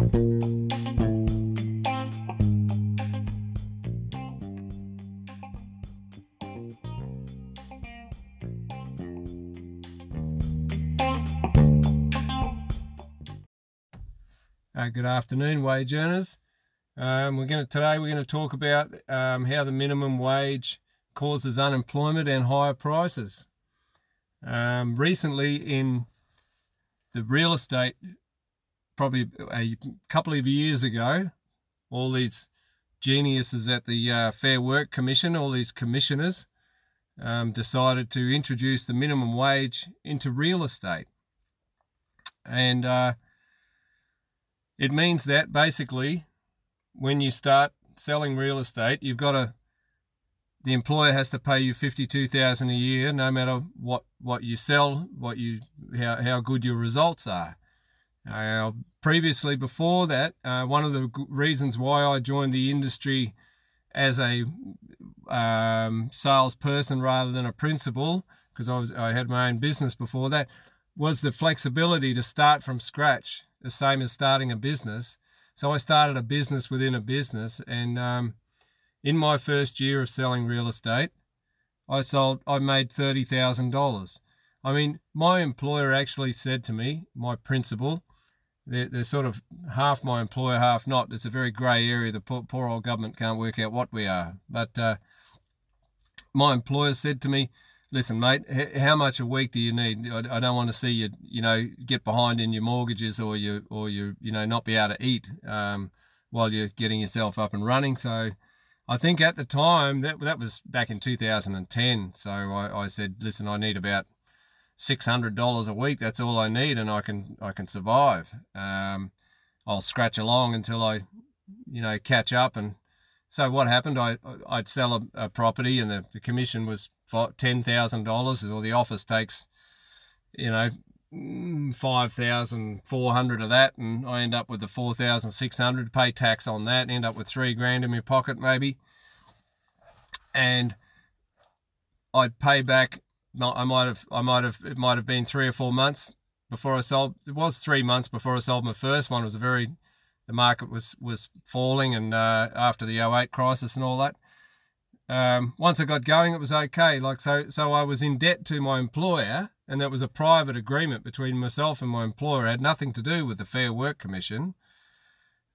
Uh, good afternoon, wage earners. Um, we're going to today we're going to talk about um, how the minimum wage causes unemployment and higher prices. Um, recently, in the real estate, probably a couple of years ago, all these geniuses at the uh, Fair Work Commission, all these commissioners, um, decided to introduce the minimum wage into real estate, and uh, it means that basically, when you start selling real estate, you've got to the employer has to pay you fifty two thousand a year, no matter what what you sell, what you how how good your results are. Uh, previously, before that, uh, one of the reasons why I joined the industry as a um, salesperson rather than a principal, because I was I had my own business before that, was the flexibility to start from scratch the same as starting a business. So I started a business within a business, and um, in my first year of selling real estate, I sold. I made thirty thousand dollars. I mean, my employer actually said to me, my principal, they're, they're, sort of half my employer, half not. It's a very grey area. The poor, poor, old government can't work out what we are. But uh, my employer said to me, listen, mate, how much a week do you need? I, don't want to see you, you know, get behind in your mortgages or you, or you, you know, not be able to eat um, while you're getting yourself up and running. So, I think at the time that that was back in 2010. So I, I said, listen, I need about six hundred dollars a week. That's all I need, and I can I can survive. Um, I'll scratch along until I, you know, catch up and so what happened? I I'd sell a, a property, and the, the commission was ten thousand dollars, or the office takes, you know, mm, five thousand four hundred of that, and I end up with the four thousand six hundred to Pay tax on that, end up with three grand in my pocket maybe, and I'd pay back. I might have, I might have, it might have been three or four months before I sold. It was three months before I sold my first one. It was a very the market was was falling, and uh, after the 08 crisis and all that. Um, once I got going, it was okay. Like so, so I was in debt to my employer, and that was a private agreement between myself and my employer. It had nothing to do with the Fair Work Commission.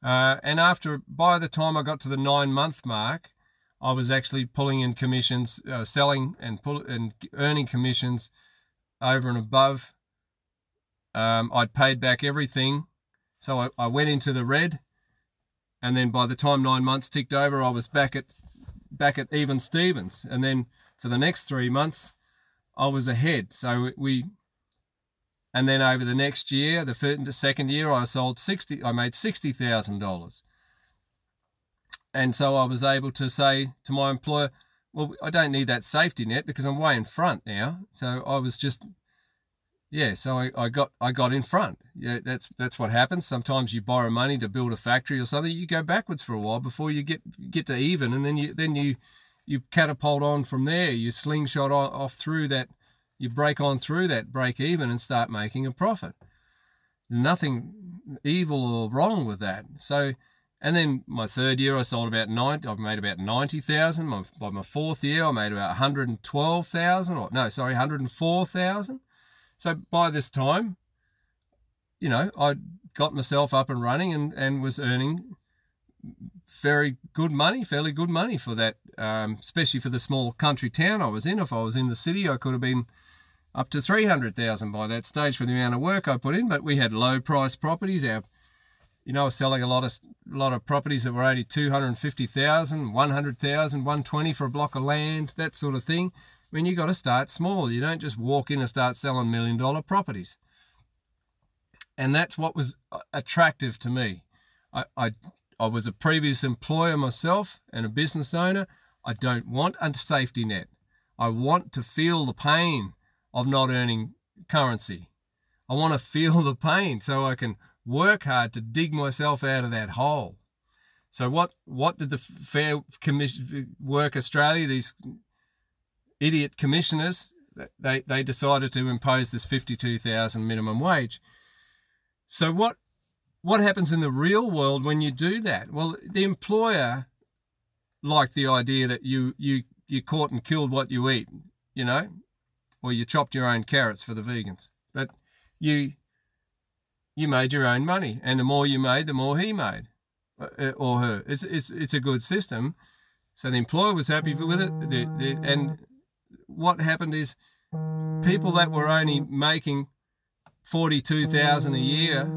Uh, and after, by the time I got to the nine month mark, I was actually pulling in commissions, uh, selling and pull, and earning commissions over and above. Um, I'd paid back everything so I, I went into the red, and then by the time nine months ticked over, I was back at back at even Stevens, and then for the next three months, I was ahead. So we, and then over the next year, the, the second year, I sold sixty. I made sixty thousand dollars, and so I was able to say to my employer, "Well, I don't need that safety net because I'm way in front now." So I was just yeah, so I, I got I got in front. Yeah, that's that's what happens. Sometimes you borrow money to build a factory or something. You go backwards for a while before you get get to even, and then you then you you catapult on from there. You slingshot off through that. You break on through that break even and start making a profit. Nothing evil or wrong with that. So, and then my third year I sold about nine. I've made about ninety thousand. By my fourth year I made about one hundred and twelve thousand. Or no, sorry, one hundred and four thousand so by this time, you know, I got myself up and running and, and was earning very good money, fairly good money for that, um, especially for the small country town I was in. If I was in the city, I could have been up to 300,000 by that stage for the amount of work I put in, but we had low price properties. Our, you know, selling a lot of a lot of properties that were only 250,000, 100,000, 120 for a block of land, that sort of thing I mean, you got to start small. You don't just walk in and start selling million dollar properties. And that's what was uh, attractive to me. I, I, I was a previous employer myself and a business owner. I don't want a safety net. I want to feel the pain of not earning currency. I want to feel the pain so I can work hard to dig myself out of that hole. So what what did the Fair Commission Work Australia, these idiot commissioners, they, they decided to impose this 52,000 minimum wage. So what what happens in the real world when you do that? Well, the employer liked the idea that you you you caught and killed what you eat, you know, or you chopped your own carrots for the vegans. But you you made your own money, and the more you made, the more he made, uh, or her. It's it's it's a good system. So the employer was happy with it, the, the, and what happened is people that were only making forty-two thousand a year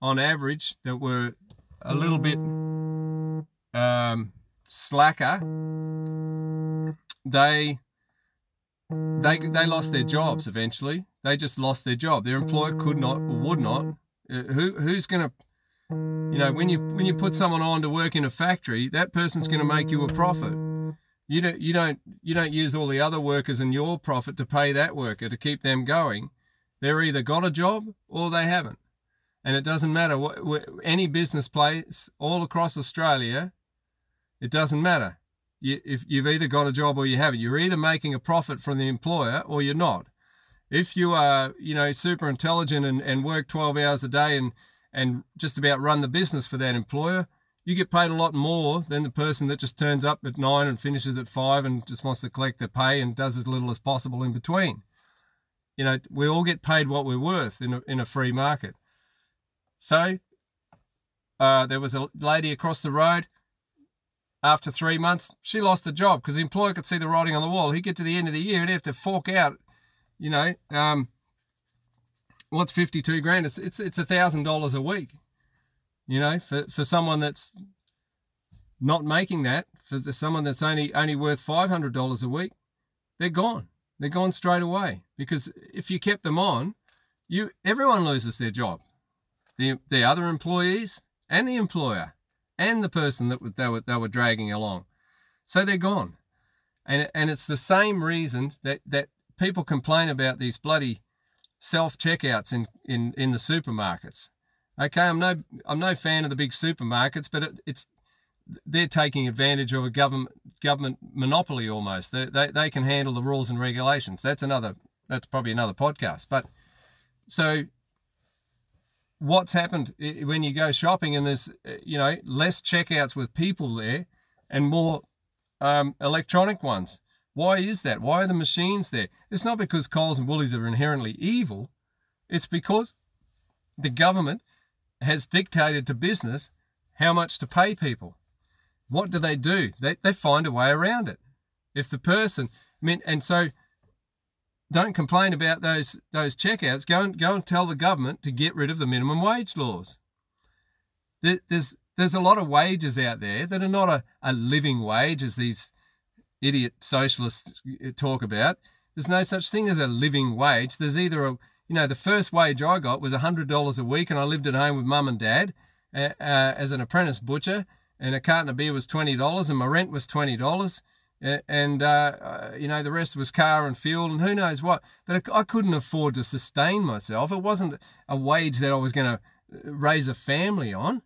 on average that were a little bit um, slacker, they they they lost their jobs eventually. They just lost their job. Their employer could not or would not. Who who's going to you know when you when you put someone on to work in a factory, that person's going to make you a profit. You don't you don't you don't use all the other workers in your profit to pay that worker to keep them going. They're either got a job or they haven't and it doesn't matter what any business place all across Australia. It doesn't matter. You, if you've either got a job or you haven't, you're either making a profit from the employer or you're not. If you are, you know, super intelligent and, and work 12 hours a day and and just about run the business for that employer, you get paid a lot more than the person that just turns up at nine and finishes at five and just wants to collect their pay and does as little as possible in between. You know, we all get paid what we're worth in a, in a free market. So uh, there was a lady across the road. After three months, she lost her job because the employer could see the writing on the wall. He'd get to the end of the year and have to fork out, you know, um, what's 52 grand? It's it's it's a thousand dollars a week, you know, for, for someone that's not making that, for someone that's only only worth five hundred dollars a week, they're gone. They're gone straight away because if you kept them on, you everyone loses their job the, the other employees and the employer and the person that they were, they were dragging along. So they're gone. And, and it's the same reason that, that people complain about these bloody self checkouts in, in, in the supermarkets. Okay, I'm no I'm no fan of the big supermarkets, but it, it's they're taking advantage of a government government monopoly almost. They, they they can handle the rules and regulations. That's another that's probably another podcast. But so what's happened when you go shopping and there's uh, you know less checkouts with people there and more um, electronic ones why is that? Why are the machines there? It's not because coles and woolies are inherently evil. It's because the government has dictated to business how much to pay people. What do they do? They, they find a way around it. If the person I mean, and so don't complain about those those checkouts. Go and go and tell the government to get rid of the minimum wage laws. There's there's a lot of wages out there that are not a, a living wage as these idiot socialists talk about. There's no such thing as a living wage. There's either a you know the first wage I got was hundred dollars a week, and I lived at home with mum and dad uh, uh, as an apprentice butcher, and a carton of beer was twenty dollars, and my rent was twenty dollars and uh, uh, you know the rest was car and fuel and who knows what. But I couldn't afford to sustain myself. It wasn't a wage that I was going to uh, raise a family on,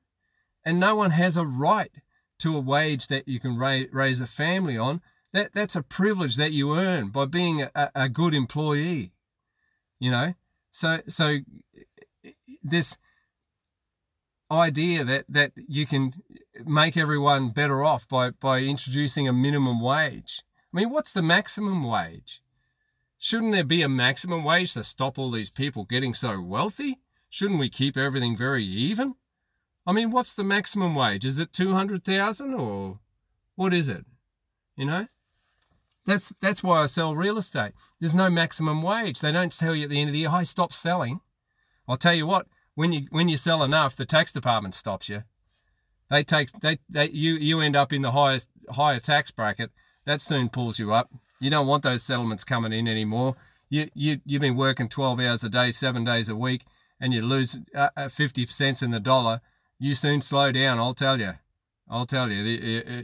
and no one has a right to a wage that you can ra- raise a family on. That that's a privilege that you earn by being a, a good employee. You know, so so this idea that that you can make everyone better off by by introducing a minimum wage. I mean, what's the maximum wage? Shouldn't there be a maximum wage to stop all these people getting so wealthy? Shouldn't we keep everything very even? I mean, what's the maximum wage? Is it 200,000 or what is it? You know? That's that's why I sell real estate. There's no maximum wage. They don't tell you at the end of the year, "Hey, stop selling." I'll tell you what, when you when you sell enough, the tax department stops you. They take they, they you you end up in the highest higher tax bracket. That soon pulls you up. You don't want those settlements coming in anymore. You you you've been working 12 hours a day, seven days a week, and you lose uh, uh 50 cents in the dollar. You soon slow down. I'll tell you. I'll tell you.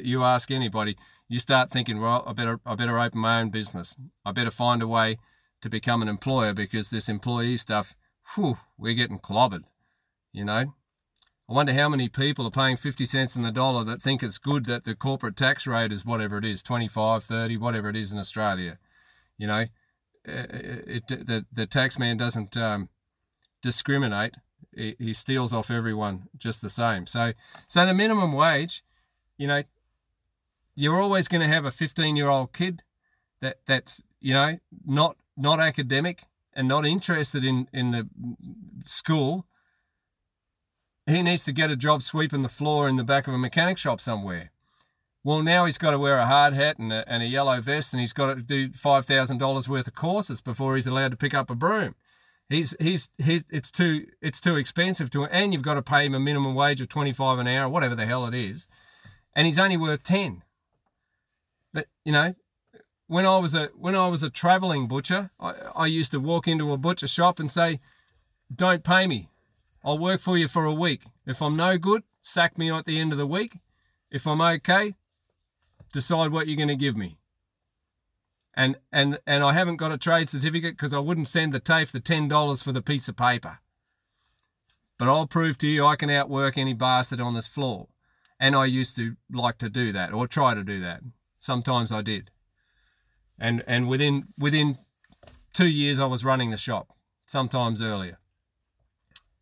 You ask anybody, you start thinking, well, I better I better open my own business. I better find a way to become an employer because this employee stuff whew, we're getting clobbered, you know. I wonder how many people are paying 50 cents in the dollar that think it's good that the corporate tax rate is whatever it is, 25, 30, whatever it is in Australia. You know, uh, it, it the, the tax man doesn't um, discriminate he, he steals off everyone just the same. So, so the minimum wage, you know, you're always going to have a 15 year old kid that that's you know not not academic and not interested in in the school. He needs to get a job sweeping the floor in the back of a mechanic shop somewhere. Well, now he's got to wear a hard hat and a, and a yellow vest, and he's got to do five thousand dollars worth of courses before he's allowed to pick up a broom. He's, he's, he's, it's too, it's too expensive to, and you've got to pay him a minimum wage of 25 an hour, whatever the hell it is. And he's only worth 10. But, you know, when I was a, when I was a traveling butcher, I, I used to walk into a butcher shop and say, don't pay me. I'll work for you for a week. If I'm no good, sack me at the end of the week. If I'm okay, decide what you're going to give me and and and I haven't got a trade certificate because I wouldn't send the TAFE the ten dollars for the piece of paper. But I'll prove to you I can outwork any bastard on this floor. And I used to like to do that or try to do that. Sometimes I did. And and within within two years I was running the shop, sometimes earlier.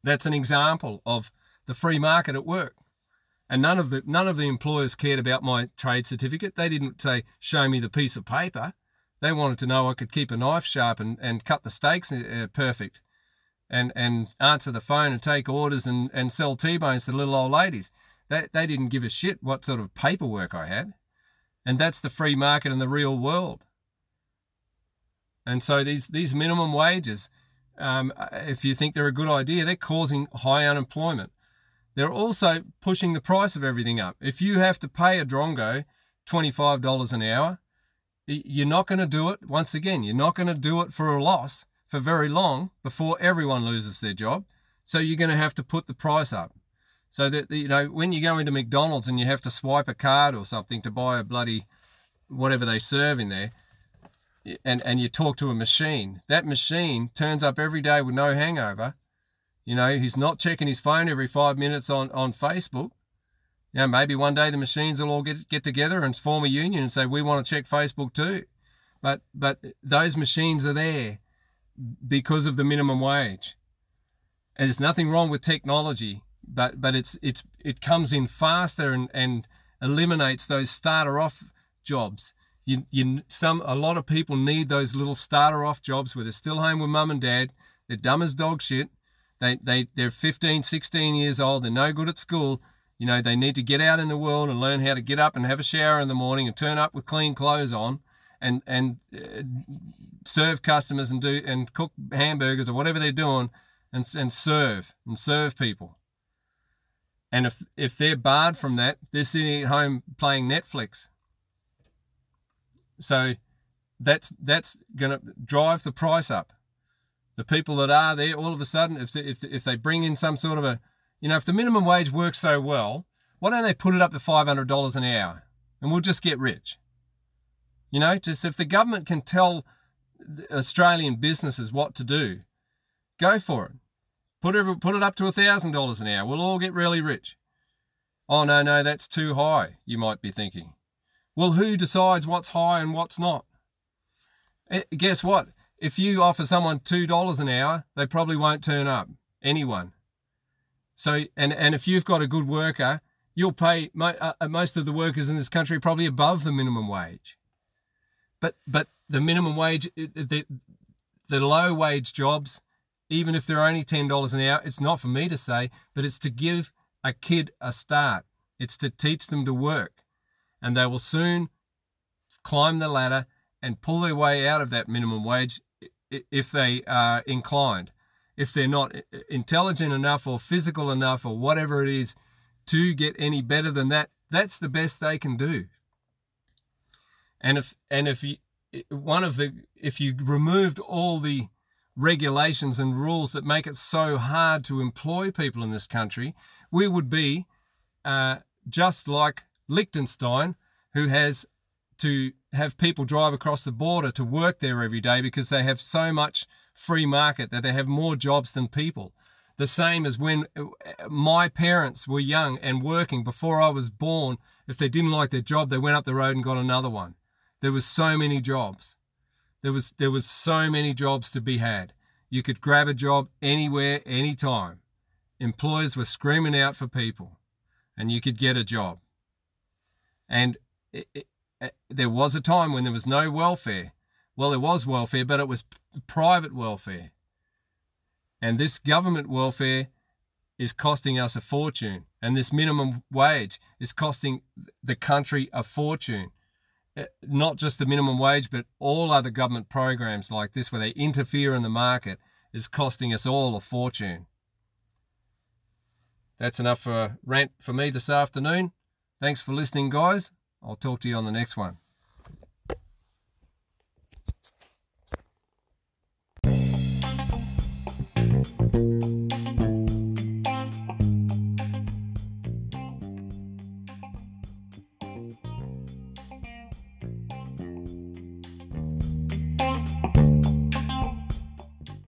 That's an example of the free market at work. And none of the none of the employers cared about my trade certificate. They didn't say, show me the piece of paper. They wanted to know I could keep a knife sharp and, and cut the steaks uh, perfect and, and answer the phone and take orders and, and sell T-bones to little old ladies. They, they didn't give a shit what sort of paperwork I had. And that's the free market in the real world. And so these, these minimum wages, um, if you think they're a good idea, they're causing high unemployment. They're also pushing the price of everything up. If you have to pay a drongo $25 an hour, you're not going to do it, once again, you're not going to do it for a loss for very long before everyone loses their job. So you're going to have to put the price up. So that, you know, when you go into McDonald's and you have to swipe a card or something to buy a bloody whatever they serve in there, and, and you talk to a machine, that machine turns up every day with no hangover. You know, he's not checking his phone every five minutes on, on Facebook. You know, maybe one day the machines will all get get together and form a union and say we want to check Facebook too. But but those machines are there because of the minimum wage. And there's nothing wrong with technology, but but it's it's it comes in faster and, and eliminates those starter off jobs. You, you some a lot of people need those little starter off jobs where they're still home with mum and dad. They're dumb as dog shit. They they they're 15, 16 years old. They're no good at school you know, they need to get out in the world and learn how to get up and have a shower in the morning and turn up with clean clothes on and and uh, serve customers and do and cook hamburgers or whatever they're doing and and serve and serve people. And if if they're barred from that, they're sitting at home playing Netflix. So that's that's going to drive the price up. The people that are there, all of a sudden, if if if they bring in some sort of a you know, if the minimum wage works so well, why don't they put it up to $500 an hour and we'll just get rich? You know, just if the government can tell Australian businesses what to do, go for it. Put it, put it up to $1,000 an hour. We'll all get really rich. Oh, no, no, that's too high, you might be thinking. Well, who decides what's high and what's not? Eh, guess what? If you offer someone $2 an hour, they probably won't turn up. Anyone. So, and, and if you've got a good worker, you'll pay uh, uh, most of the workers in this country probably above the minimum wage. But, but the minimum wage, the, the low wage jobs, even if they're only $10 an hour, it's not for me to say, but it's to give a kid a start. It's to teach them to work. And they will soon climb the ladder and pull their way out of that minimum wage if they are inclined if they're not intelligent enough or physical enough or whatever it is to get any better than that, that's the best they can do. And if and if you one of the if you removed all the regulations and rules that make it so hard to employ people in this country, we would be uh, just like Liechtenstein, who has to have people drive across the border to work there every day because they have so much free market, that they have more jobs than people. The same as when uh, my parents were young and working before I was born. If they didn't like their job, they went up the road and got another one. There was so many jobs. There was there was so many jobs to be had. You could grab a job anywhere, anytime. employers were screaming out for people and you could get a job. And it, it, it, there was a time when there was no welfare. Well, there was welfare, but it was private welfare. And this government welfare is costing us a fortune. And this minimum wage is costing the country a fortune. Uh, not just the minimum wage, but all other government programs like this where they interfere in the market is costing us all a fortune. That's enough for rant for me this afternoon. Thanks for listening, guys. I'll talk to you on the next one.